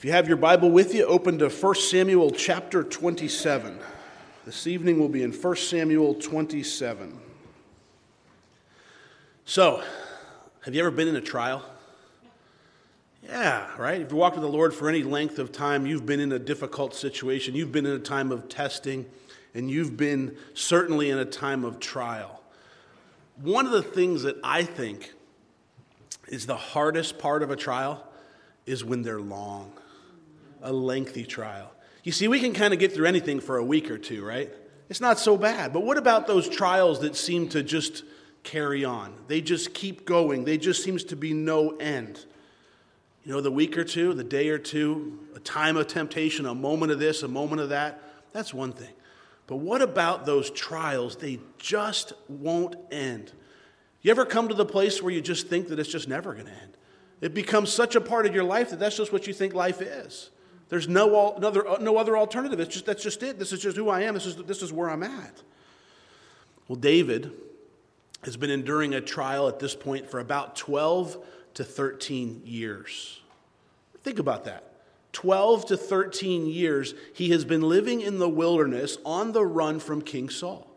If you have your Bible with you, open to 1 Samuel chapter 27. This evening will be in 1 Samuel 27. So, have you ever been in a trial? Yeah, right? If you walked with the Lord for any length of time, you've been in a difficult situation. You've been in a time of testing, and you've been certainly in a time of trial. One of the things that I think is the hardest part of a trial is when they're long a lengthy trial. You see, we can kind of get through anything for a week or two, right? It's not so bad. But what about those trials that seem to just carry on? They just keep going. They just seems to be no end. You know, the week or two, the day or two, a time of temptation, a moment of this, a moment of that, that's one thing. But what about those trials? They just won't end. You ever come to the place where you just think that it's just never going to end? It becomes such a part of your life that that's just what you think life is. There's no, other, uh, no other alternative. Just, that's just it. This is just who I am. This is, this is where I'm at. Well, David has been enduring a trial at this point for about 12 to 13 years. Think about that. 12 to 13 years, he has been living in the wilderness on the run from King Saul.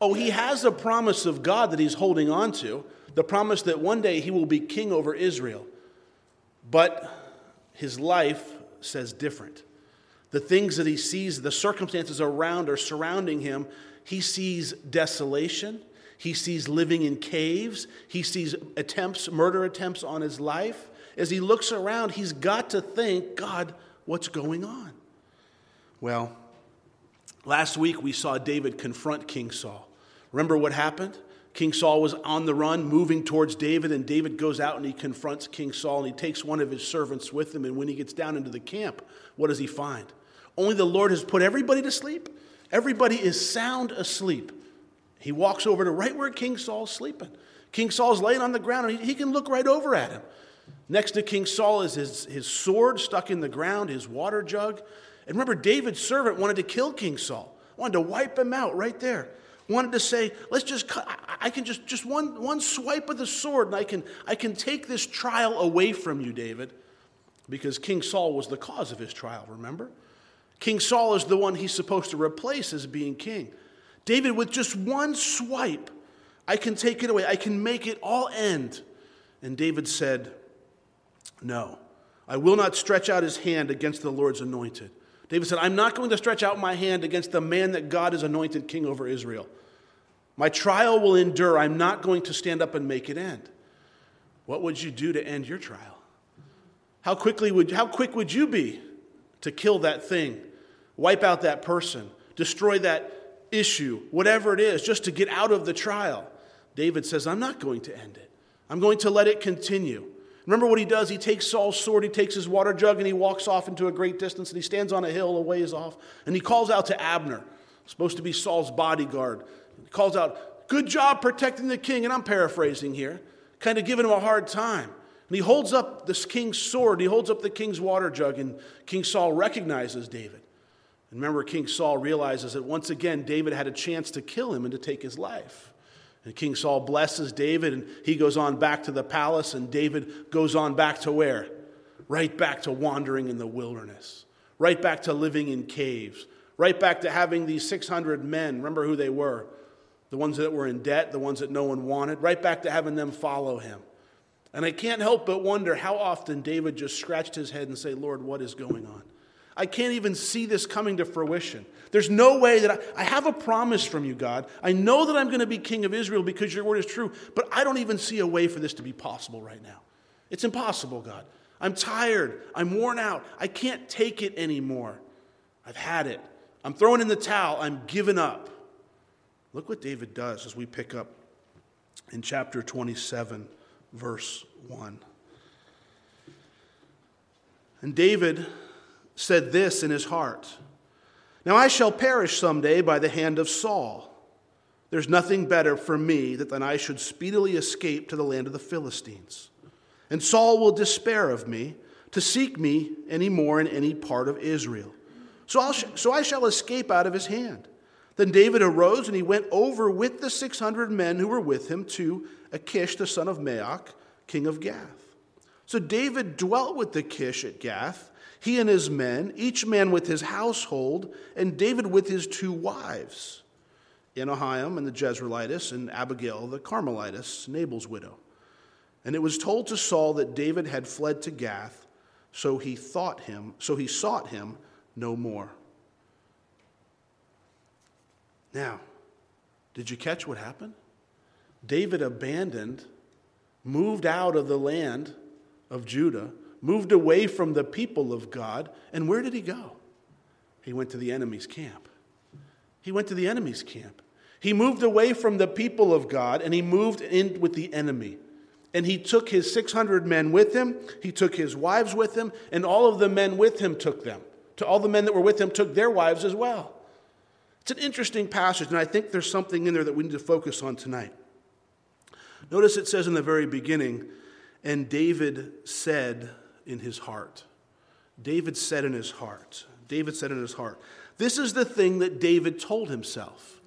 Oh, he has a promise of God that he's holding on to, the promise that one day he will be king over Israel. But his life says different. The things that he sees, the circumstances around or surrounding him, he sees desolation. He sees living in caves. He sees attempts, murder attempts on his life. As he looks around, he's got to think, God, what's going on? Well, last week we saw David confront King Saul. Remember what happened? King Saul was on the run, moving towards David, and David goes out and he confronts King Saul and he takes one of his servants with him. And when he gets down into the camp, what does he find? Only the Lord has put everybody to sleep. Everybody is sound asleep. He walks over to right where King Saul's sleeping. King Saul's laying on the ground and he, he can look right over at him. Next to King Saul is his, his sword stuck in the ground, his water jug. And remember, David's servant wanted to kill King Saul, wanted to wipe him out right there wanted to say, let's just cut, I can just, just one, one swipe of the sword and I can, I can take this trial away from you, David. Because King Saul was the cause of his trial, remember? King Saul is the one he's supposed to replace as being king. David, with just one swipe, I can take it away. I can make it all end. And David said, No, I will not stretch out his hand against the Lord's anointed. David said, I'm not going to stretch out my hand against the man that God has anointed king over Israel. My trial will endure. I'm not going to stand up and make it end. What would you do to end your trial? How quickly would how quick would you be to kill that thing, wipe out that person, destroy that issue, whatever it is, just to get out of the trial? David says, I'm not going to end it. I'm going to let it continue. Remember what he does? He takes Saul's sword, he takes his water jug, and he walks off into a great distance, and he stands on a hill a ways off, and he calls out to Abner, supposed to be Saul's bodyguard. He calls out, Good job protecting the king. And I'm paraphrasing here, kind of giving him a hard time. And he holds up this king's sword, he holds up the king's water jug, and King Saul recognizes David. And remember, King Saul realizes that once again, David had a chance to kill him and to take his life. And King Saul blesses David, and he goes on back to the palace, and David goes on back to where? Right back to wandering in the wilderness, right back to living in caves, right back to having these 600 men. Remember who they were? The ones that were in debt, the ones that no one wanted, right back to having them follow him. And I can't help but wonder how often David just scratched his head and say, Lord, what is going on? I can't even see this coming to fruition. There's no way that I, I have a promise from you, God. I know that I'm going to be king of Israel because your word is true, but I don't even see a way for this to be possible right now. It's impossible, God. I'm tired. I'm worn out. I can't take it anymore. I've had it. I'm throwing in the towel. I'm giving up. Look what David does as we pick up in chapter 27, verse 1. And David said this in his heart Now I shall perish someday by the hand of Saul. There's nothing better for me than I should speedily escape to the land of the Philistines. And Saul will despair of me to seek me any more in any part of Israel. So, I'll sh- so I shall escape out of his hand. Then David arose and he went over with the 600 men who were with him to Achish, the son of Maoch, king of Gath. So David dwelt with Achish at Gath, he and his men, each man with his household, and David with his two wives, Ahinoam and the Jezreelitess, and Abigail the Carmelitess, Nabal's widow. And it was told to Saul that David had fled to Gath, so he thought him, so he sought him no more. Now, did you catch what happened? David abandoned, moved out of the land of Judah, moved away from the people of God, and where did he go? He went to the enemy's camp. He went to the enemy's camp. He moved away from the people of God and he moved in with the enemy. And he took his 600 men with him, he took his wives with him, and all of the men with him took them. To all the men that were with him took their wives as well. It's an interesting passage, and I think there's something in there that we need to focus on tonight. Notice it says in the very beginning, and David said in his heart. David said in his heart. David said in his heart. This is the thing that David told himself.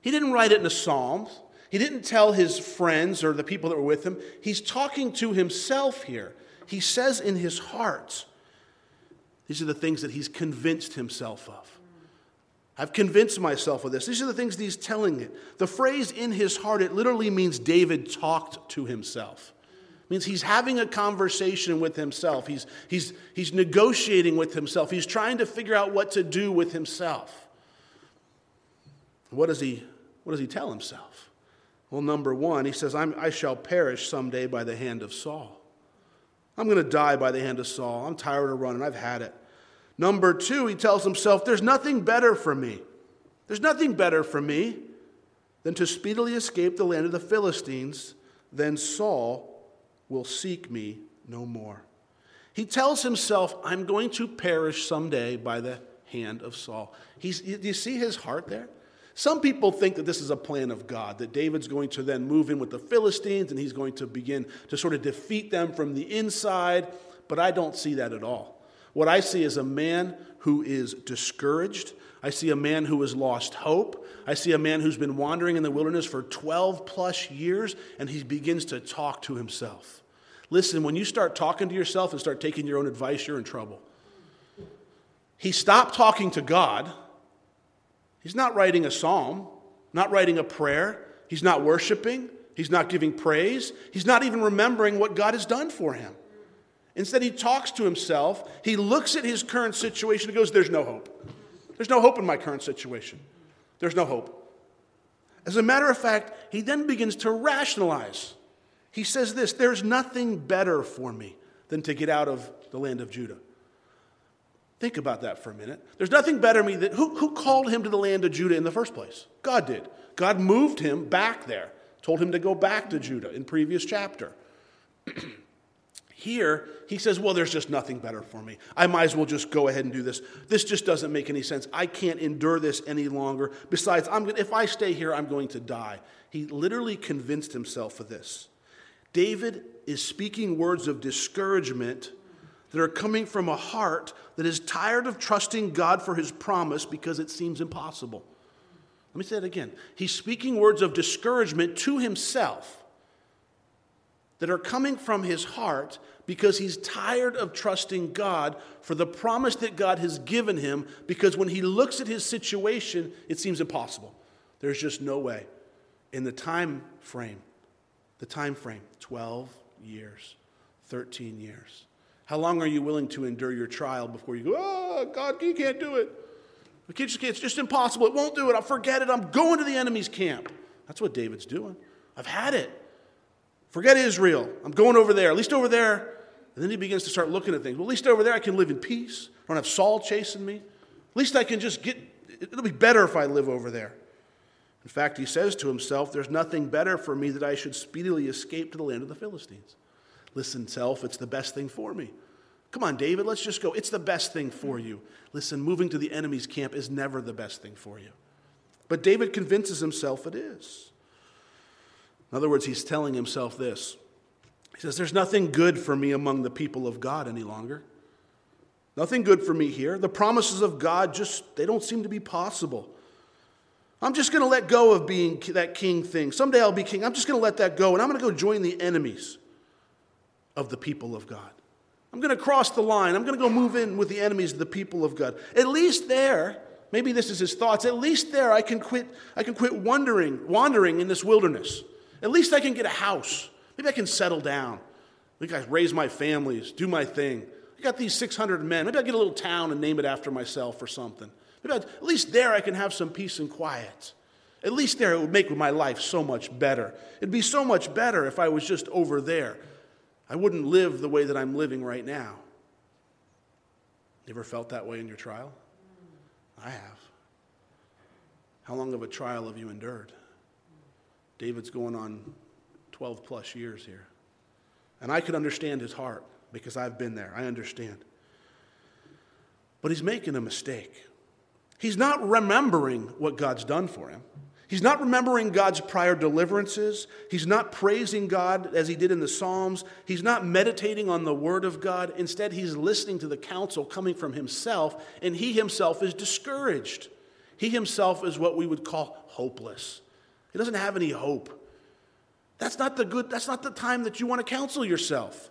He didn't write it in the Psalms. He didn't tell his friends or the people that were with him. He's talking to himself here. He says in his heart, these are the things that he's convinced himself of. I've convinced myself of this. These are the things that he's telling it. The phrase in his heart, it literally means David talked to himself. It means he's having a conversation with himself. He's, he's, he's negotiating with himself. He's trying to figure out what to do with himself. What does he, what does he tell himself? Well, number one, he says, i shall perish someday by the hand of Saul. I'm going to die by the hand of Saul. I'm tired of running. I've had it. Number two, he tells himself, There's nothing better for me. There's nothing better for me than to speedily escape the land of the Philistines. than Saul will seek me no more. He tells himself, I'm going to perish someday by the hand of Saul. He's, do you see his heart there? Some people think that this is a plan of God, that David's going to then move in with the Philistines and he's going to begin to sort of defeat them from the inside, but I don't see that at all. What I see is a man who is discouraged. I see a man who has lost hope. I see a man who's been wandering in the wilderness for 12 plus years, and he begins to talk to himself. Listen, when you start talking to yourself and start taking your own advice, you're in trouble. He stopped talking to God He's not writing a psalm, not writing a prayer. He's not worshiping. He's not giving praise. He's not even remembering what God has done for him. Instead, he talks to himself. He looks at his current situation and goes, There's no hope. There's no hope in my current situation. There's no hope. As a matter of fact, he then begins to rationalize. He says this There's nothing better for me than to get out of the land of Judah. Think about that for a minute. There's nothing better me than who, who called him to the land of Judah in the first place? God did. God moved him back there, told him to go back to Judah in previous chapter. Here, he says, Well, there's just nothing better for me. I might as well just go ahead and do this. This just doesn't make any sense. I can't endure this any longer. Besides, I'm, if I stay here, I'm going to die. He literally convinced himself of this. David is speaking words of discouragement that are coming from a heart that is tired of trusting God for his promise because it seems impossible. Let me say it again. He's speaking words of discouragement to himself that are coming from his heart because he's tired of trusting God for the promise that God has given him because when he looks at his situation, it seems impossible. There's just no way. In the time frame, the time frame, 12 years, 13 years. How long are you willing to endure your trial before you go, oh, God, you can't do it? It's just impossible. It won't do it. I'll forget it. I'm going to the enemy's camp. That's what David's doing. I've had it. Forget Israel. I'm going over there. At least over there. And then he begins to start looking at things. Well, at least over there I can live in peace. I don't have Saul chasing me. At least I can just get, it'll be better if I live over there. In fact, he says to himself, There's nothing better for me that I should speedily escape to the land of the Philistines. Listen, self, it's the best thing for me. Come on, David, let's just go. It's the best thing for you. Listen, moving to the enemy's camp is never the best thing for you. But David convinces himself it is. In other words, he's telling himself this. He says, There's nothing good for me among the people of God any longer. Nothing good for me here. The promises of God just, they don't seem to be possible. I'm just going to let go of being that king thing. Someday I'll be king. I'm just going to let that go, and I'm going to go join the enemies of the people of God. I'm going to cross the line. I'm going to go move in with the enemies of the people of God. At least there, maybe this is his thoughts, at least there I can quit, I can quit wandering, wandering in this wilderness. At least I can get a house. Maybe I can settle down. Maybe I can raise my families, do my thing. I got these 600 men. Maybe I get a little town and name it after myself or something. Maybe I, at least there I can have some peace and quiet. At least there it would make my life so much better. It'd be so much better if I was just over there. I wouldn't live the way that I'm living right now. You ever felt that way in your trial? I have. How long of a trial have you endured? David's going on 12 plus years here. And I could understand his heart because I've been there. I understand. But he's making a mistake. He's not remembering what God's done for him. He's not remembering God's prior deliverances. He's not praising God as he did in the Psalms. He's not meditating on the Word of God. Instead, he's listening to the counsel coming from himself, and he himself is discouraged. He himself is what we would call hopeless. He doesn't have any hope. That's not the good, that's not the time that you want to counsel yourself.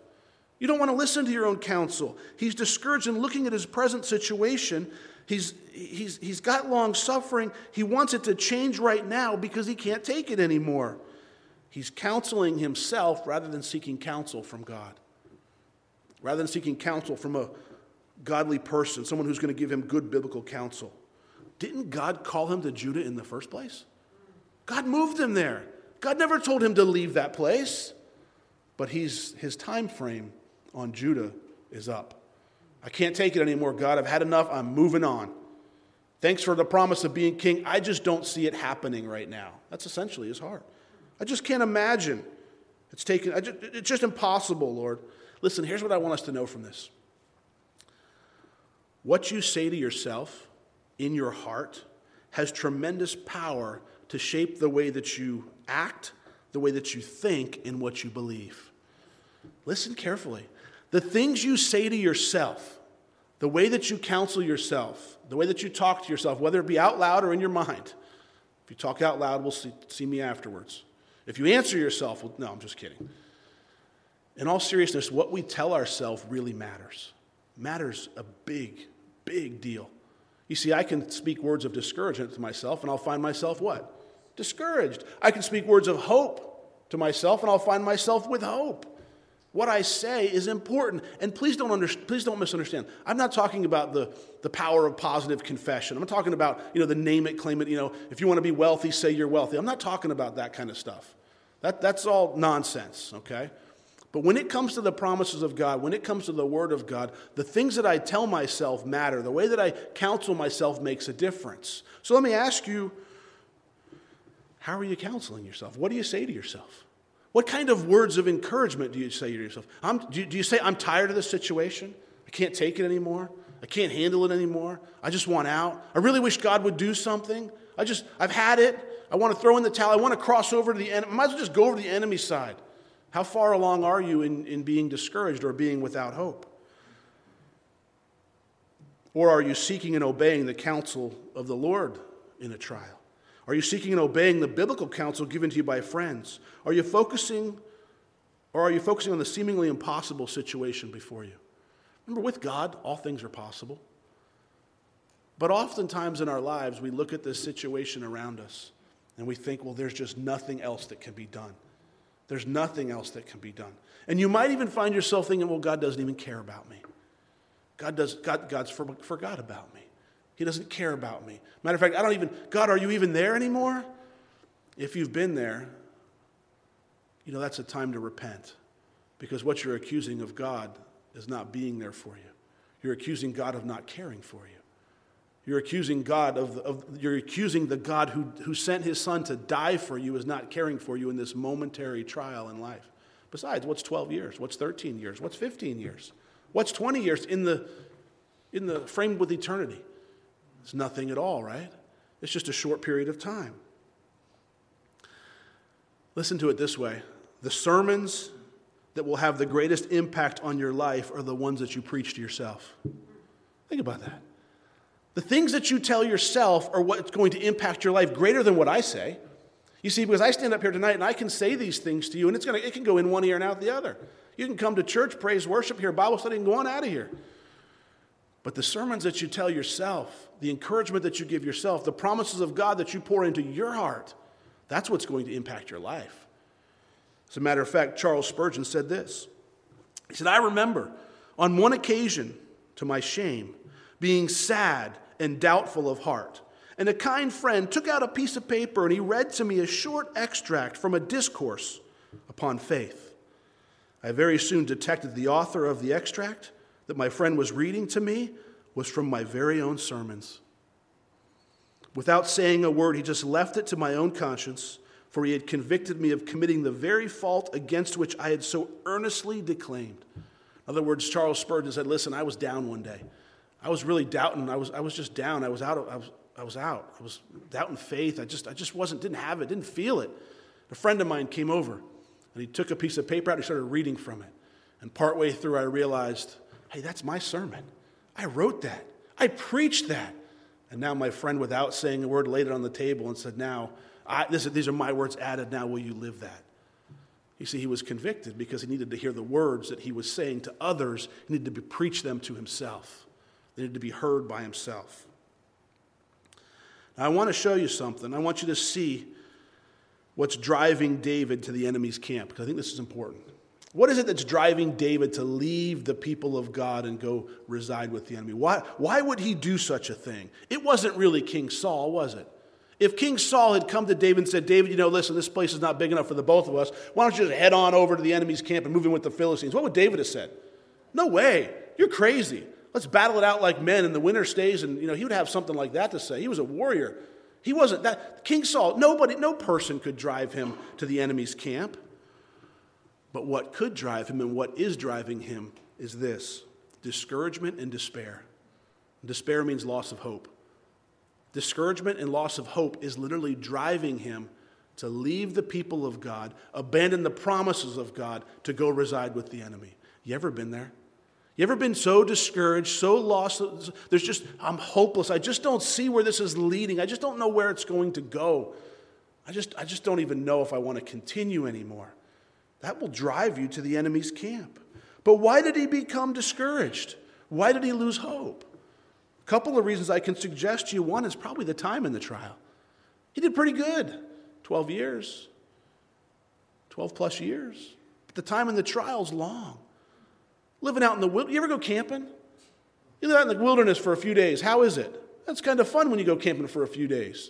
You don't want to listen to your own counsel. He's discouraged and looking at his present situation He's, he's, he's got long suffering. He wants it to change right now because he can't take it anymore. He's counseling himself rather than seeking counsel from God. Rather than seeking counsel from a godly person, someone who's going to give him good biblical counsel. Didn't God call him to Judah in the first place? God moved him there. God never told him to leave that place. But he's, his time frame on Judah is up. I can't take it anymore, God. I've had enough. I'm moving on. Thanks for the promise of being king. I just don't see it happening right now. That's essentially his heart. I just can't imagine. It's taken, just, it's just impossible, Lord. Listen, here's what I want us to know from this. What you say to yourself in your heart has tremendous power to shape the way that you act, the way that you think, and what you believe. Listen carefully. The things you say to yourself, the way that you counsel yourself, the way that you talk to yourself, whether it be out loud or in your mind. If you talk out loud, we'll see, see me afterwards. If you answer yourself, well, no, I'm just kidding. In all seriousness, what we tell ourselves really matters. Matters a big, big deal. You see, I can speak words of discouragement to myself, and I'll find myself what? Discouraged. I can speak words of hope to myself, and I'll find myself with hope. What I say is important. And please don't, under, please don't misunderstand. I'm not talking about the, the power of positive confession. I'm not talking about, you know, the name it, claim it, you know, if you want to be wealthy, say you're wealthy. I'm not talking about that kind of stuff. That, that's all nonsense, okay? But when it comes to the promises of God, when it comes to the Word of God, the things that I tell myself matter. The way that I counsel myself makes a difference. So let me ask you how are you counseling yourself? What do you say to yourself? What kind of words of encouragement do you say to yourself? Do you, do you say, I'm tired of this situation? I can't take it anymore. I can't handle it anymore. I just want out. I really wish God would do something. I just, I've had it. I want to throw in the towel. I want to cross over to the enemy. Might as well just go over to the enemy side. How far along are you in, in being discouraged or being without hope? Or are you seeking and obeying the counsel of the Lord in a trial? Are you seeking and obeying the biblical counsel given to you by friends? Are you focusing or are you focusing on the seemingly impossible situation before you? Remember, with God, all things are possible. But oftentimes in our lives, we look at this situation around us and we think, well, there's just nothing else that can be done. There's nothing else that can be done. And you might even find yourself thinking, well, God doesn't even care about me. God does, God, God's forgot about me. He doesn't care about me. Matter of fact, I don't even, God, are you even there anymore? If you've been there, you know, that's a time to repent because what you're accusing of God is not being there for you. You're accusing God of not caring for you. You're accusing God of, of you're accusing the God who, who sent his son to die for you is not caring for you in this momentary trial in life. Besides, what's 12 years? What's 13 years? What's 15 years? What's 20 years in the, in the frame with eternity? It's nothing at all, right? It's just a short period of time. Listen to it this way the sermons that will have the greatest impact on your life are the ones that you preach to yourself. Think about that. The things that you tell yourself are what's going to impact your life greater than what I say. You see, because I stand up here tonight and I can say these things to you, and it's gonna, it can go in one ear and out the other. You can come to church, praise, worship, here, Bible study, and go on out of here. But the sermons that you tell yourself, the encouragement that you give yourself, the promises of God that you pour into your heart, that's what's going to impact your life. As a matter of fact, Charles Spurgeon said this. He said, I remember on one occasion, to my shame, being sad and doubtful of heart. And a kind friend took out a piece of paper and he read to me a short extract from a discourse upon faith. I very soon detected the author of the extract that my friend was reading to me was from my very own sermons. Without saying a word, he just left it to my own conscience, for he had convicted me of committing the very fault against which I had so earnestly declaimed. In other words, Charles Spurgeon said, Listen, I was down one day. I was really doubting. I was, I was just down. I was out. Of, I, was, I was out. I was doubting faith. I just, I just wasn't, didn't have it, didn't feel it. A friend of mine came over and he took a piece of paper out and he started reading from it. And partway through, I realized, hey, that's my sermon. I wrote that. I preached that. And now my friend, without saying a word, laid it on the table and said, Now, I, this, these are my words added. Now, will you live that? You see, he was convicted because he needed to hear the words that he was saying to others. He needed to preach them to himself. They needed to be heard by himself. Now, I want to show you something. I want you to see what's driving David to the enemy's camp, because I think this is important. What is it that's driving David to leave the people of God and go reside with the enemy? Why, why would he do such a thing? It wasn't really King Saul, was it? If King Saul had come to David and said, David, you know, listen, this place is not big enough for the both of us. Why don't you just head on over to the enemy's camp and move in with the Philistines? What would David have said? No way. You're crazy. Let's battle it out like men and the winner stays. And, you know, he would have something like that to say. He was a warrior. He wasn't that. King Saul, nobody, no person could drive him to the enemy's camp. But what could drive him and what is driving him is this discouragement and despair. Despair means loss of hope. Discouragement and loss of hope is literally driving him to leave the people of God, abandon the promises of God to go reside with the enemy. You ever been there? You ever been so discouraged, so lost? There's just, I'm hopeless. I just don't see where this is leading. I just don't know where it's going to go. I just, I just don't even know if I want to continue anymore. That will drive you to the enemy's camp. But why did he become discouraged? Why did he lose hope? A couple of reasons I can suggest to you. One is probably the time in the trial. He did pretty good 12 years, 12 plus years. But the time in the trial is long. Living out in the wilderness. You ever go camping? You live out in the wilderness for a few days. How is it? That's kind of fun when you go camping for a few days.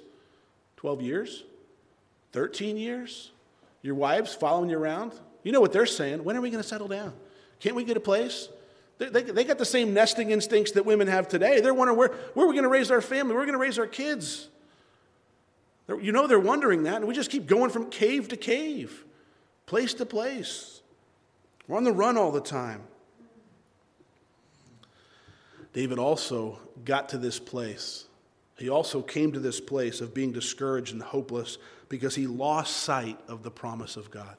12 years? 13 years? Your wives following you around? You know what they're saying. When are we going to settle down? Can't we get a place? They, they, they got the same nesting instincts that women have today. They're wondering where, where are we going to raise our family? Where are we going to raise our kids? They're, you know they're wondering that, and we just keep going from cave to cave, place to place. We're on the run all the time. David also got to this place. He also came to this place of being discouraged and hopeless because he lost sight of the promise of God.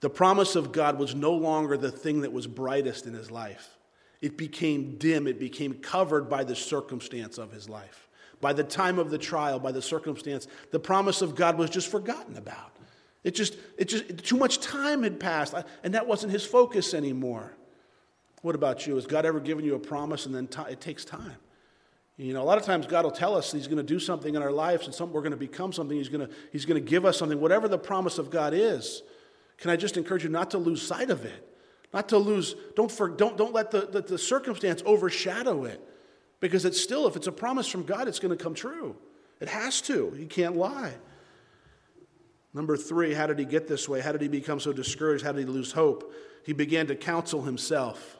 The promise of God was no longer the thing that was brightest in his life. It became dim, it became covered by the circumstance of his life. By the time of the trial, by the circumstance, the promise of God was just forgotten about. It just, it just, too much time had passed, and that wasn't his focus anymore. What about you? Has God ever given you a promise and then t- it takes time? You know, a lot of times God will tell us He's going to do something in our lives and some, we're going to become something. He's going to, he's going to give us something, whatever the promise of God is. Can I just encourage you not to lose sight of it? Not to lose, don't, for, don't, don't let the, the, the circumstance overshadow it. Because it's still, if it's a promise from God, it's going to come true. It has to. He can't lie. Number three, how did he get this way? How did he become so discouraged? How did he lose hope? He began to counsel himself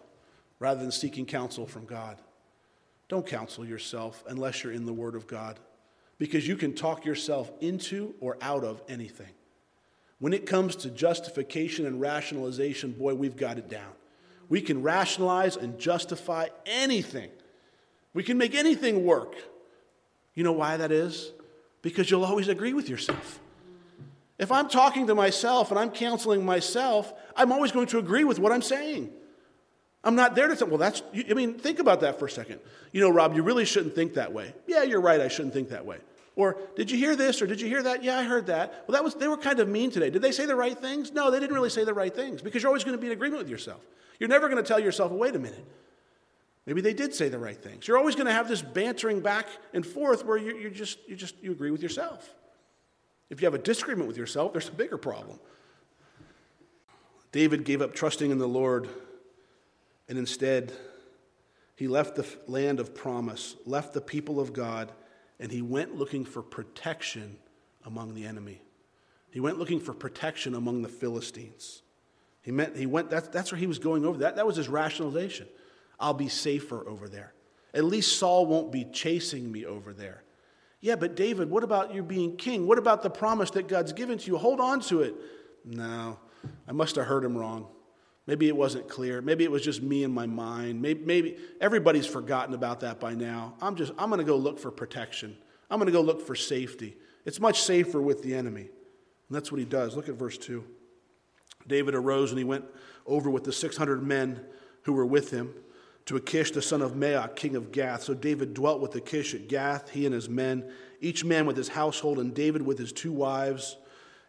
rather than seeking counsel from God. Don't counsel yourself unless you're in the Word of God, because you can talk yourself into or out of anything. When it comes to justification and rationalization, boy, we've got it down. We can rationalize and justify anything, we can make anything work. You know why that is? Because you'll always agree with yourself. If I'm talking to myself and I'm counseling myself, I'm always going to agree with what I'm saying. I'm not there to say, well, that's, I mean, think about that for a second. You know, Rob, you really shouldn't think that way. Yeah, you're right, I shouldn't think that way. Or did you hear this or did you hear that? Yeah, I heard that. Well, that was they were kind of mean today. Did they say the right things? No, they didn't really say the right things because you're always going to be in agreement with yourself. You're never going to tell yourself, wait a minute. Maybe they did say the right things. You're always going to have this bantering back and forth where you, you just you just you agree with yourself. If you have a disagreement with yourself, there's a bigger problem. David gave up trusting in the Lord and instead he left the land of promise, left the people of God, and he went looking for protection among the enemy. He went looking for protection among the Philistines. He, meant, he went, that's, that's where he was going over. That, that was his rationalization. I'll be safer over there. At least Saul won't be chasing me over there. Yeah, but David, what about you being king? What about the promise that God's given to you? Hold on to it. No, I must have heard him wrong. Maybe it wasn't clear. Maybe it was just me in my mind. Maybe, maybe everybody's forgotten about that by now. I'm just, I'm going to go look for protection. I'm going to go look for safety. It's much safer with the enemy. And that's what he does. Look at verse 2. David arose and he went over with the 600 men who were with him to Achish, the son of Maoch, king of Gath. So David dwelt with Achish at Gath, he and his men, each man with his household, and David with his two wives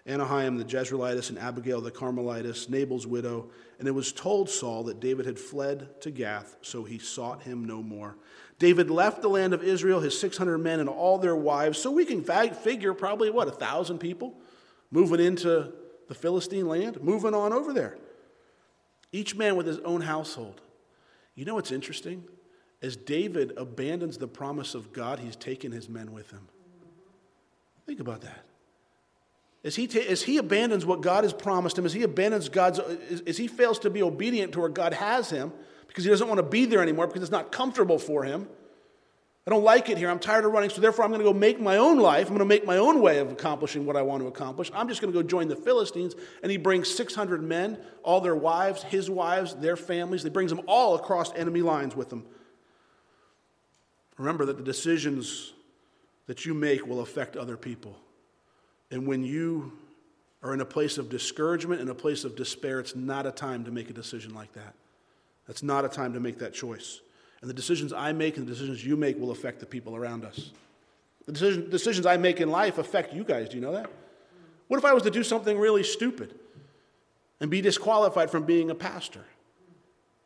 Ahinoam the Jezreelitess and Abigail the Carmelitess, Nabal's widow. And it was told Saul that David had fled to Gath, so he sought him no more. David left the land of Israel, his 600 men and all their wives. So we can figure probably, what, a thousand people moving into the Philistine land, moving on over there. Each man with his own household. You know what's interesting? As David abandons the promise of God, he's taken his men with him. Think about that. As he, ta- as he abandons what God has promised him, as he abandons God's, as, as he fails to be obedient to where God has him, because he doesn't want to be there anymore, because it's not comfortable for him. I don't like it here. I'm tired of running, so therefore I'm going to go make my own life. I'm going to make my own way of accomplishing what I want to accomplish. I'm just going to go join the Philistines. And he brings 600 men, all their wives, his wives, their families. He brings them all across enemy lines with them. Remember that the decisions that you make will affect other people. And when you are in a place of discouragement, in a place of despair, it's not a time to make a decision like that. That's not a time to make that choice. And the decisions I make and the decisions you make will affect the people around us. The decision, decisions I make in life affect you guys. Do you know that? What if I was to do something really stupid and be disqualified from being a pastor?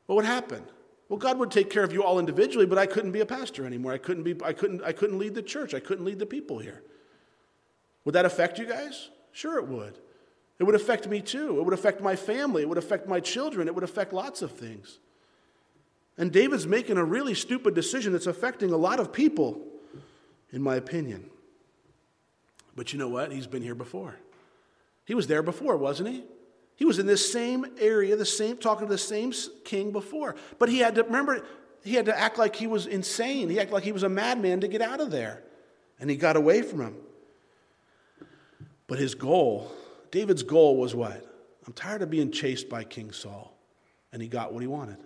What would happen? Well, God would take care of you all individually, but I couldn't be a pastor anymore. I couldn't, be, I couldn't, I couldn't lead the church. I couldn't lead the people here. Would that affect you guys? Sure, it would. It would affect me too. It would affect my family. It would affect my children. It would affect lots of things. And David's making a really stupid decision that's affecting a lot of people, in my opinion. But you know what? He's been here before. He was there before, wasn't he? He was in this same area, the same talking to the same king before. But he had to remember he had to act like he was insane. He acted like he was a madman to get out of there. And he got away from him. But his goal, David's goal was what? I'm tired of being chased by King Saul. And he got what he wanted.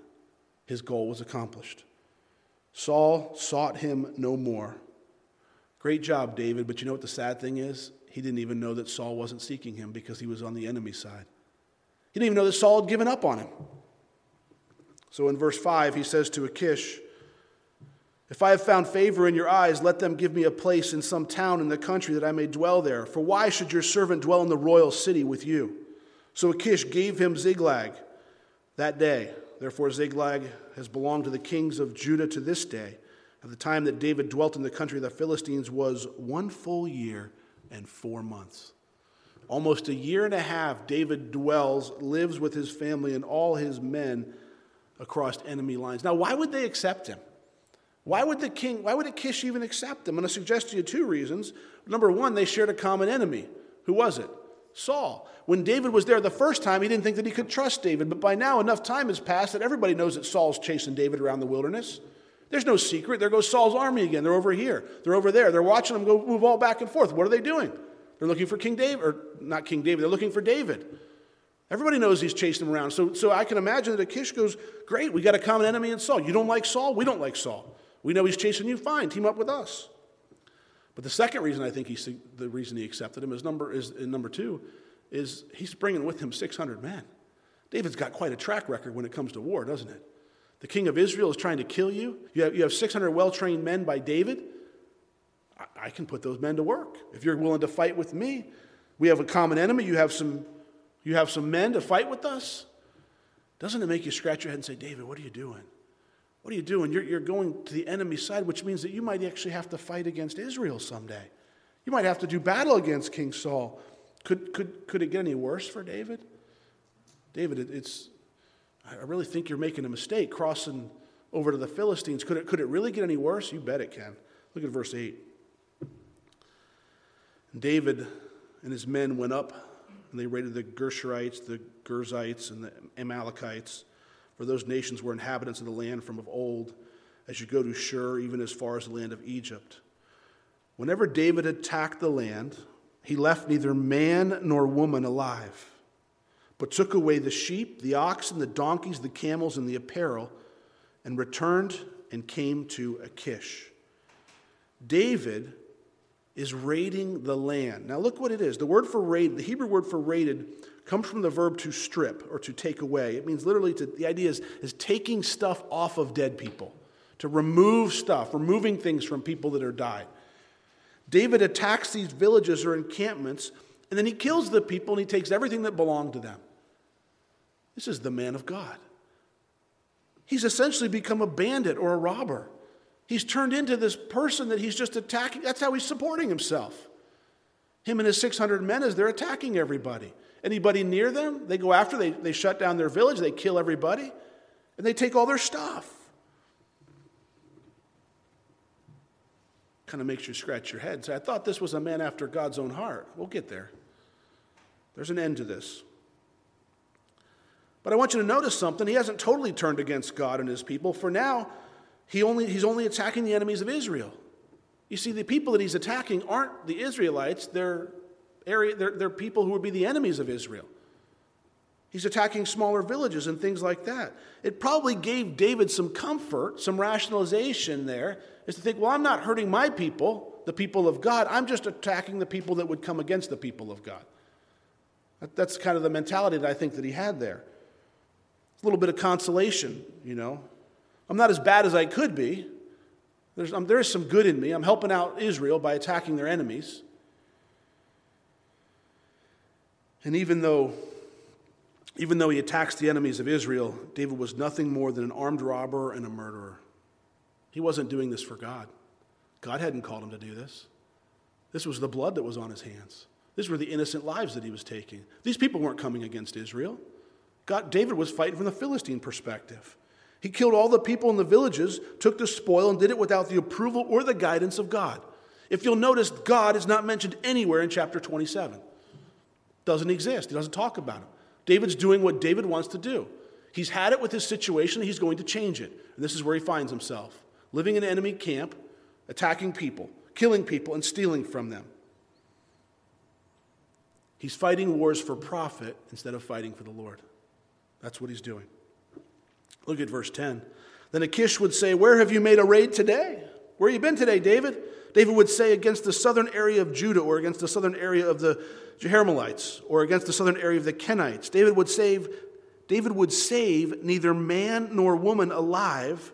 His goal was accomplished. Saul sought him no more. Great job, David, but you know what the sad thing is? He didn't even know that Saul wasn't seeking him because he was on the enemy side. He didn't even know that Saul had given up on him. So in verse 5, he says to Achish, if I have found favor in your eyes, let them give me a place in some town in the country that I may dwell there. For why should your servant dwell in the royal city with you? So Achish gave him Ziklag that day. Therefore, Ziklag has belonged to the kings of Judah to this day. At the time that David dwelt in the country of the Philistines was one full year and four months. Almost a year and a half, David dwells, lives with his family and all his men across enemy lines. Now, why would they accept him? Why would the king, why would Achish even accept them? And I'm going to suggest to you two reasons. Number one, they shared a common enemy. Who was it? Saul. When David was there the first time, he didn't think that he could trust David, but by now enough time has passed that everybody knows that Saul's chasing David around the wilderness. There's no secret. There goes Saul's army again. They're over here. They're over there. They're watching them go move all back and forth. What are they doing? They're looking for King David, or not King David, they're looking for David. Everybody knows he's chasing them around. So, so I can imagine that Achish goes, Great, we got a common enemy in Saul. You don't like Saul? We don't like Saul. We know he's chasing you, fine, team up with us. But the second reason I think he's, the reason he accepted him is number, is, number two is he's bringing with him 600 men. David's got quite a track record when it comes to war, doesn't it? The king of Israel is trying to kill you. You have, you have 600 well trained men by David. I, I can put those men to work. If you're willing to fight with me, we have a common enemy. You have some, you have some men to fight with us. Doesn't it make you scratch your head and say, David, what are you doing? What are you doing? You're, you're going to the enemy side, which means that you might actually have to fight against Israel someday. You might have to do battle against King Saul. Could, could, could it get any worse for David? David, it, it's, I really think you're making a mistake crossing over to the Philistines. Could it, could it really get any worse? You bet it can. Look at verse 8. David and his men went up and they raided the Geshurites, the Girzites, and the Amalekites, for those nations were inhabitants of the land from of old, as you go to Shur, even as far as the land of Egypt. Whenever David attacked the land, he left neither man nor woman alive, but took away the sheep, the oxen, the donkeys, the camels, and the apparel, and returned and came to Achish. David is raiding the land. Now, look what it is. The word for raid, the Hebrew word for raided, comes from the verb to strip or to take away. It means literally to, the idea is, is taking stuff off of dead people, to remove stuff, removing things from people that are died. David attacks these villages or encampments, and then he kills the people and he takes everything that belonged to them. This is the man of God. He's essentially become a bandit or a robber. He's turned into this person that he's just attacking. That's how he's supporting himself. Him and his 600 men, as they're attacking everybody. Anybody near them, they go after, they, they shut down their village, they kill everybody, and they take all their stuff. Kind of makes you scratch your head. Say, I thought this was a man after God's own heart. We'll get there. There's an end to this. But I want you to notice something. He hasn't totally turned against God and his people. For now, he only, he's only attacking the enemies of Israel. You see, the people that he's attacking aren't the Israelites, they're, area, they're, they're people who would be the enemies of Israel. He's attacking smaller villages and things like that. It probably gave David some comfort, some rationalization there, is to think, well, I'm not hurting my people, the people of God. I'm just attacking the people that would come against the people of God. That's kind of the mentality that I think that he had there. a little bit of consolation, you know. I'm not as bad as I could be. There's, um, there is some good in me. I'm helping out Israel by attacking their enemies. And even though, even though he attacks the enemies of Israel, David was nothing more than an armed robber and a murderer. He wasn't doing this for God. God hadn't called him to do this. This was the blood that was on his hands. These were the innocent lives that he was taking. These people weren't coming against Israel. God, David was fighting from the Philistine perspective. He killed all the people in the villages, took the spoil, and did it without the approval or the guidance of God. If you'll notice, God is not mentioned anywhere in chapter 27. Doesn't exist. He doesn't talk about him. David's doing what David wants to do. He's had it with his situation, he's going to change it. And this is where he finds himself living in an enemy camp, attacking people, killing people, and stealing from them. He's fighting wars for profit instead of fighting for the Lord. That's what he's doing. Look at verse 10. Then Achish would say, Where have you made a raid today? Where have you been today, David? David would say, Against the southern area of Judah, or against the southern area of the Jerahmeelites, or against the southern area of the Kenites. David would save, David would save neither man nor woman alive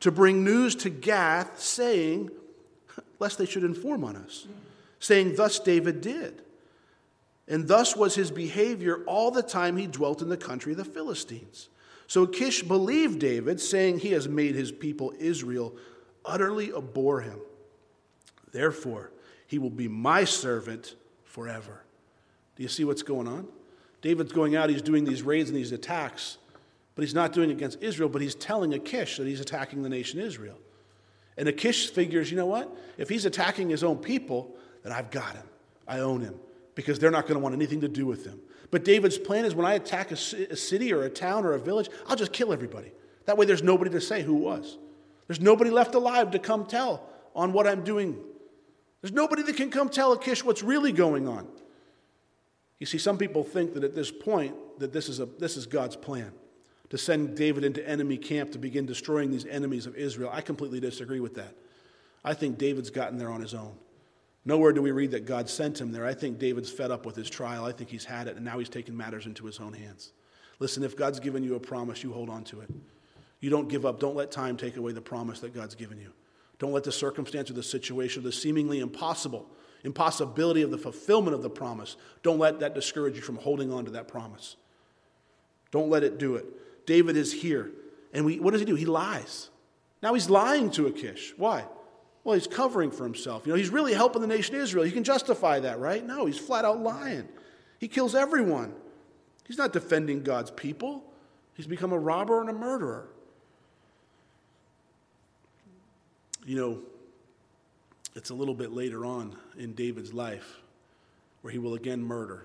to bring news to Gath, saying, lest they should inform on us, saying, Thus David did. And thus was his behavior all the time he dwelt in the country of the Philistines. So Achish believed David, saying, He has made his people Israel utterly abhor him. Therefore, he will be my servant forever. Do you see what's going on? David's going out, he's doing these raids and these attacks, but he's not doing it against Israel, but he's telling Achish that he's attacking the nation Israel. And Achish figures, you know what? If he's attacking his own people, then I've got him. I own him because they're not going to want anything to do with him. But David's plan is when I attack a, city or a town or a village, I'll just kill everybody. That way there's nobody to say who was. There's nobody left alive to come tell on what I'm doing. There's nobody that can come tell Achish what's really going on. You see, some people think that at this point that this is, a, this is God's plan to send David into enemy camp to begin destroying these enemies of Israel. I completely disagree with that. I think David's gotten there on his own. Nowhere do we read that God sent him there. I think David's fed up with his trial. I think he's had it, and now he's taken matters into his own hands. Listen, if God's given you a promise, you hold on to it. You don't give up. Don't let time take away the promise that God's given you. Don't let the circumstance or the situation or the seemingly impossible, impossibility of the fulfillment of the promise, don't let that discourage you from holding on to that promise. Don't let it do it. David is here. And we, what does he do? He lies. Now he's lying to Achish. Why? Well, he's covering for himself. You know, he's really helping the nation of Israel. He can justify that, right? No, he's flat out lying. He kills everyone. He's not defending God's people. He's become a robber and a murderer. You know, it's a little bit later on in David's life where he will again murder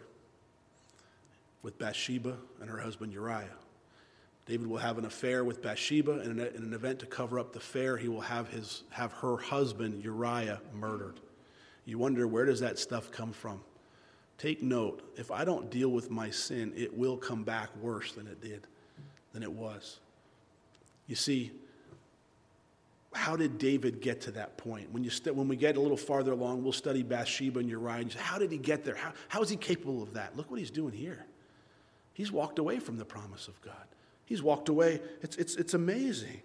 with Bathsheba and her husband Uriah. David will have an affair with Bathsheba, and in an event to cover up the affair, he will have, his, have her husband Uriah murdered. You wonder, where does that stuff come from? Take note, if I don't deal with my sin, it will come back worse than it did, than it was. You see, how did David get to that point? When, you st- when we get a little farther along, we'll study Bathsheba and Uriah. And say, how did he get there? How, how is he capable of that? Look what he's doing here. He's walked away from the promise of God. He's walked away. It's, it's, it's amazing.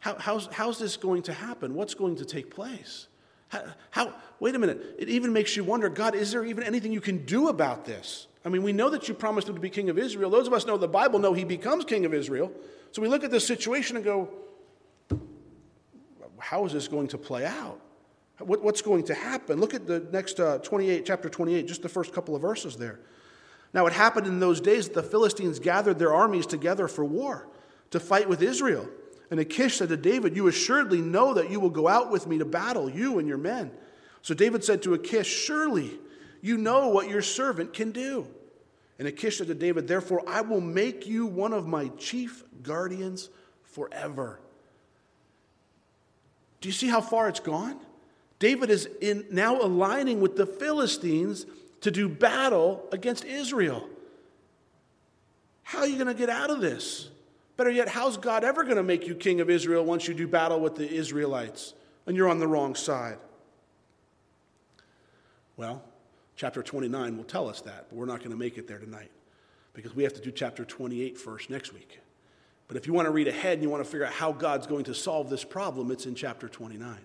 How, how's, how's this going to happen? What's going to take place? How, how, wait a minute. It even makes you wonder God, is there even anything you can do about this? I mean, we know that you promised him to be king of Israel. Those of us know the Bible know he becomes king of Israel. So we look at this situation and go, how is this going to play out? What, what's going to happen? Look at the next uh, 28, chapter 28, just the first couple of verses there. Now, it happened in those days that the Philistines gathered their armies together for war to fight with Israel. And Achish said to David, You assuredly know that you will go out with me to battle, you and your men. So David said to Achish, Surely you know what your servant can do. And Achish said to David, Therefore I will make you one of my chief guardians forever. Do you see how far it's gone? David is in, now aligning with the Philistines to do battle against Israel. How are you going to get out of this? Better yet, how's God ever going to make you king of Israel once you do battle with the Israelites and you're on the wrong side? Well, chapter 29 will tell us that, but we're not going to make it there tonight because we have to do chapter 28 first next week. But if you want to read ahead and you want to figure out how God's going to solve this problem, it's in chapter 29.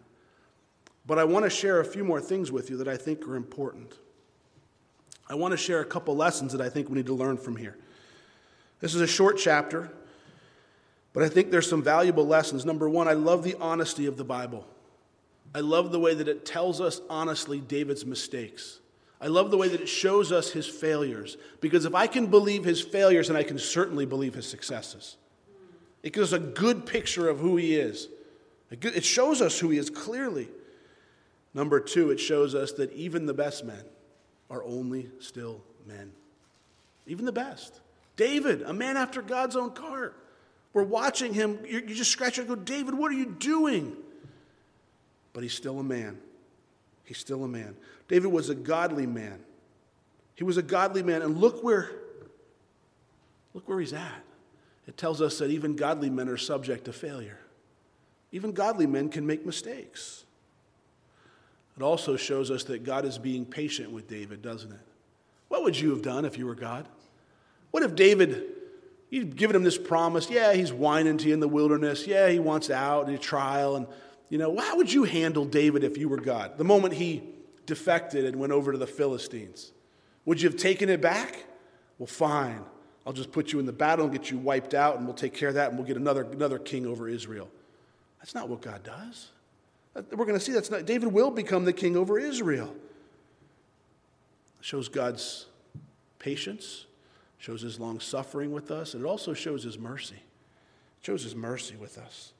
But I want to share a few more things with you that I think are important. I want to share a couple lessons that I think we need to learn from here. This is a short chapter, but I think there's some valuable lessons. Number one, I love the honesty of the Bible. I love the way that it tells us honestly David's mistakes. I love the way that it shows us his failures, because if I can believe his failures, then I can certainly believe his successes. It gives us a good picture of who he is. It shows us who he is clearly. Number two, it shows us that even the best men are only still men. Even the best. David, a man after God's own heart. We're watching him. You just scratch and go, David, what are you doing? But he's still a man. He's still a man. David was a godly man. He was a godly man. And look where, look where he's at. It tells us that even godly men are subject to failure. Even godly men can make mistakes. It also shows us that God is being patient with David, doesn't it? What would you have done if you were God? What if David, you'd given him this promise? Yeah, he's whining to you in the wilderness. Yeah, he wants out in a trial. And, you know, how would you handle David if you were God? The moment he defected and went over to the Philistines, would you have taken it back? Well, fine. I'll just put you in the battle and get you wiped out, and we'll take care of that, and we'll get another, another king over Israel. That's not what God does. We're going to see that's not, David will become the king over Israel. shows God's patience, shows his long suffering with us, and it also shows his mercy. It shows his mercy with us.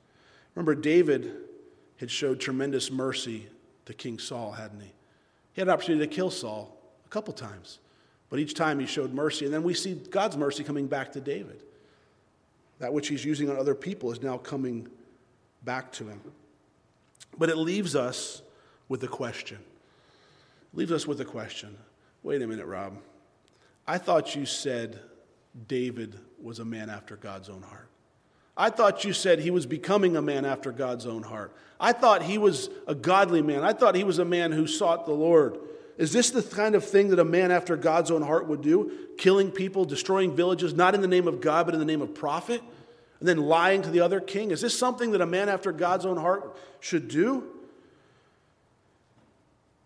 Remember, David had showed tremendous mercy to King Saul, hadn't he? He had an opportunity to kill Saul a couple times, but each time he showed mercy. And then we see God's mercy coming back to David. That which he's using on other people is now coming back to him. But it leaves us with a question. It leaves us with a question. Wait a minute, Rob. I thought you said David was a man after God's own heart. I thought you said he was becoming a man after God's own heart. I thought he was a godly man. I thought he was a man who sought the Lord. Is this the kind of thing that a man after God's own heart would do? Killing people, destroying villages, not in the name of God, but in the name of? And and then lying to the other king? Is this something that a man after God's own heart should do?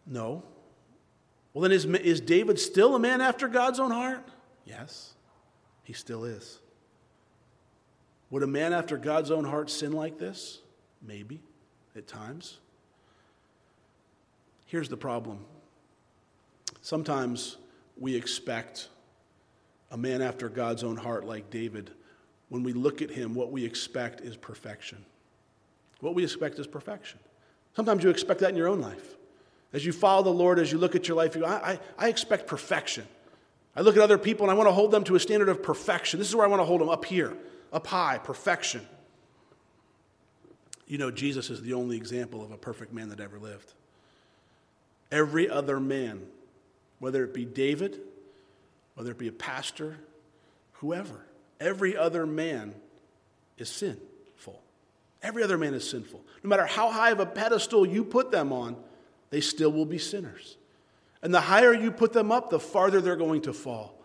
No. Well, then is, is David still a man after God's own heart? Yes, he still is. Would a man after God's own heart sin like this? Maybe, at times. Here's the problem sometimes we expect a man after God's own heart like David. When we look at him, what we expect is perfection. What we expect is perfection. Sometimes you expect that in your own life. As you follow the Lord, as you look at your life, you go, I, I, I expect perfection. I look at other people and I want to hold them to a standard of perfection. This is where I want to hold them up here, up high, perfection. You know, Jesus is the only example of a perfect man that ever lived. Every other man, whether it be David, whether it be a pastor, whoever, every other man is sinful. Every other man is sinful. No matter how high of a pedestal you put them on, they still will be sinners. And the higher you put them up, the farther they're going to fall.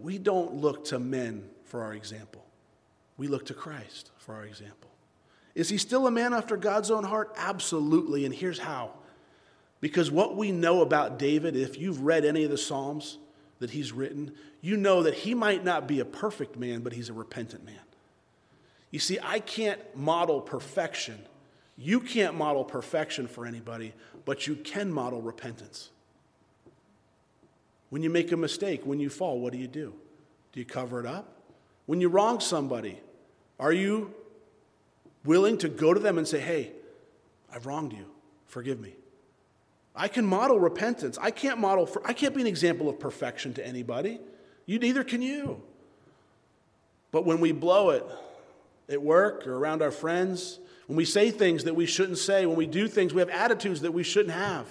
We don't look to men for our example, we look to Christ for our example. Is he still a man after God's own heart? Absolutely. And here's how. Because what we know about David, if you've read any of the Psalms that he's written, you know that he might not be a perfect man, but he's a repentant man. You see, I can't model perfection. You can't model perfection for anybody, but you can model repentance. When you make a mistake, when you fall, what do you do? Do you cover it up? When you wrong somebody, are you willing to go to them and say, hey, I've wronged you, forgive me? I can model repentance. I can't model, for, I can't be an example of perfection to anybody. You neither can you. But when we blow it at work or around our friends, when we say things that we shouldn't say, when we do things, we have attitudes that we shouldn't have.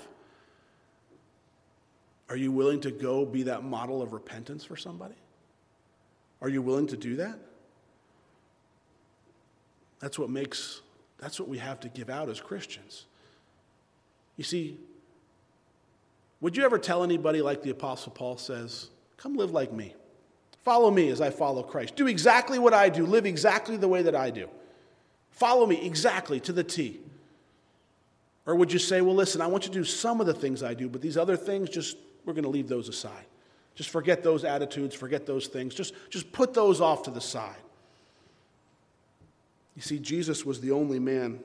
Are you willing to go be that model of repentance for somebody? Are you willing to do that? That's what makes, that's what we have to give out as Christians. You see, would you ever tell anybody, like the Apostle Paul says, come live like me? Follow me as I follow Christ. Do exactly what I do. Live exactly the way that I do. Follow me exactly to the T. Or would you say, well, listen, I want you to do some of the things I do, but these other things, just we're going to leave those aside. Just forget those attitudes, forget those things. Just, just put those off to the side. You see, Jesus was the only man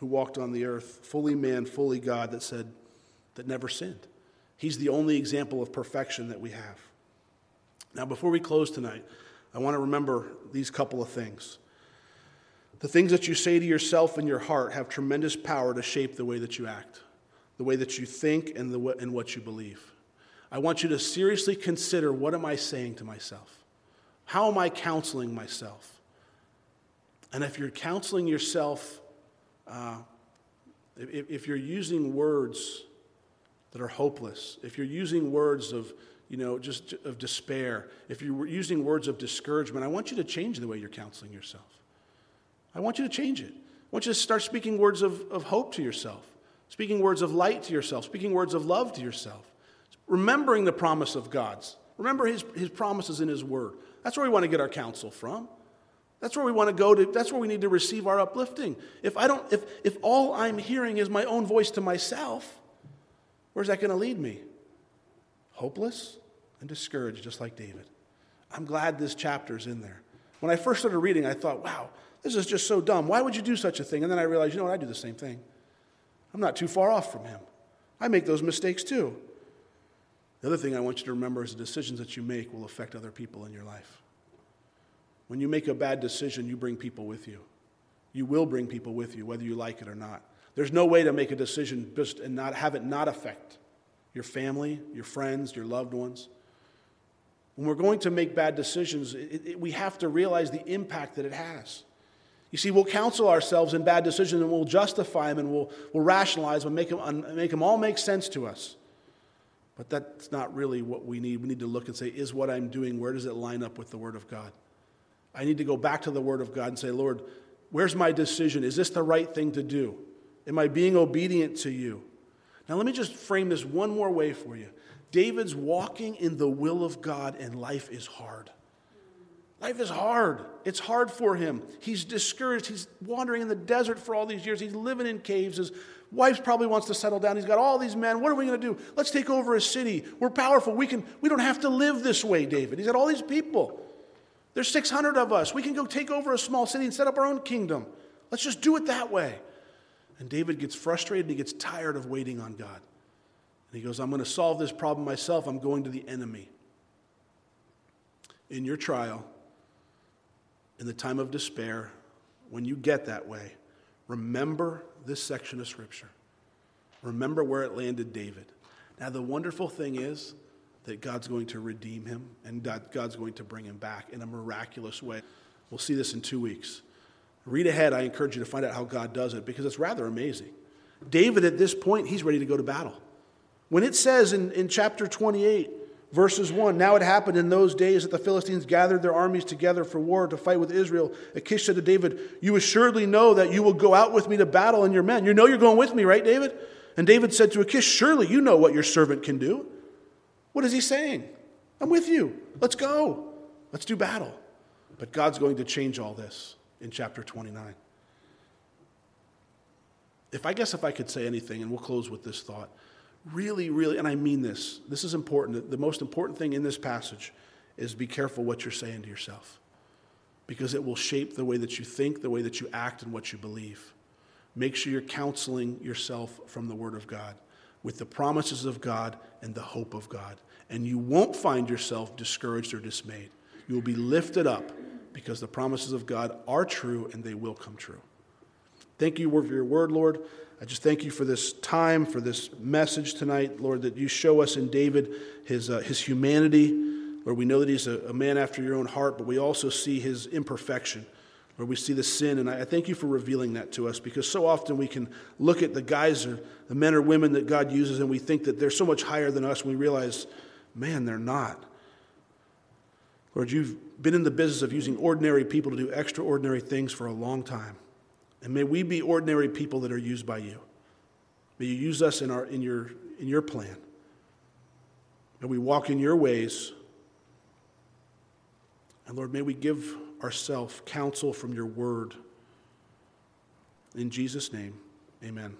who walked on the earth, fully man, fully God, that said, that never sinned. He's the only example of perfection that we have. Now, before we close tonight, I want to remember these couple of things. The things that you say to yourself in your heart have tremendous power to shape the way that you act, the way that you think, and, the, and what you believe. I want you to seriously consider what am I saying to myself? How am I counseling myself? And if you're counseling yourself, uh, if, if you're using words that are hopeless, if you're using words of, you know, just of despair, if you're using words of discouragement, I want you to change the way you're counseling yourself. I want you to change it. I want you to start speaking words of, of hope to yourself, speaking words of light to yourself, speaking words of love to yourself, remembering the promise of God's. Remember his, his promises in his word. That's where we want to get our counsel from. That's where we want to go to. That's where we need to receive our uplifting. If I don't, if, if all I'm hearing is my own voice to myself, Where's that going to lead me? Hopeless and discouraged, just like David. I'm glad this chapter's in there. When I first started reading, I thought, wow, this is just so dumb. Why would you do such a thing? And then I realized, you know what? I do the same thing. I'm not too far off from him. I make those mistakes too. The other thing I want you to remember is the decisions that you make will affect other people in your life. When you make a bad decision, you bring people with you. You will bring people with you, whether you like it or not. There's no way to make a decision just and not have it not affect your family, your friends, your loved ones. When we're going to make bad decisions, it, it, we have to realize the impact that it has. You see, we'll counsel ourselves in bad decisions and we'll justify them and we'll, we'll rationalize them and make them, make them all make sense to us. But that's not really what we need. We need to look and say, is what I'm doing, where does it line up with the Word of God? I need to go back to the Word of God and say, Lord, where's my decision? Is this the right thing to do? Am I being obedient to you? Now, let me just frame this one more way for you. David's walking in the will of God, and life is hard. Life is hard. It's hard for him. He's discouraged. He's wandering in the desert for all these years. He's living in caves. His wife probably wants to settle down. He's got all these men. What are we going to do? Let's take over a city. We're powerful. We, can, we don't have to live this way, David. He's got all these people. There's 600 of us. We can go take over a small city and set up our own kingdom. Let's just do it that way. And David gets frustrated and he gets tired of waiting on God. And he goes, I'm going to solve this problem myself. I'm going to the enemy. In your trial, in the time of despair, when you get that way, remember this section of Scripture. Remember where it landed David. Now, the wonderful thing is that God's going to redeem him and God's going to bring him back in a miraculous way. We'll see this in two weeks. Read ahead. I encourage you to find out how God does it because it's rather amazing. David, at this point, he's ready to go to battle. When it says in, in chapter 28, Verses 1 Now it happened in those days that the Philistines gathered their armies together for war to fight with Israel. Achish said to David, You assuredly know that you will go out with me to battle and your men. You know you're going with me, right, David? And David said to Achish, Surely you know what your servant can do. What is he saying? I'm with you. Let's go. Let's do battle. But God's going to change all this in chapter 29. If I guess if I could say anything, and we'll close with this thought really, really, and I mean this, this is important. The most important thing in this passage is be careful what you're saying to yourself because it will shape the way that you think, the way that you act, and what you believe. Make sure you're counseling yourself from the Word of God with the promises of God and the hope of God. And you won't find yourself discouraged or dismayed. You will be lifted up because the promises of God are true and they will come true. Thank you for your word, Lord. I just thank you for this time, for this message tonight, Lord, that you show us in David his, uh, his humanity. Lord, we know that he's a, a, man after your own heart, but we also see his imperfection. Lord, we see the sin, and I, thank you for revealing that to us because so often we can look at the guys or the men or women that God uses and we think that they're so much higher than us, and we realize, man, they're not. Lord, you've been in the business of using ordinary people to do extraordinary things for a long time. And may we be ordinary people that are used by you. May you use us in, our, in, your, in your plan. May we walk in your ways. And Lord, may we give ourselves counsel from your word. In Jesus' name, amen.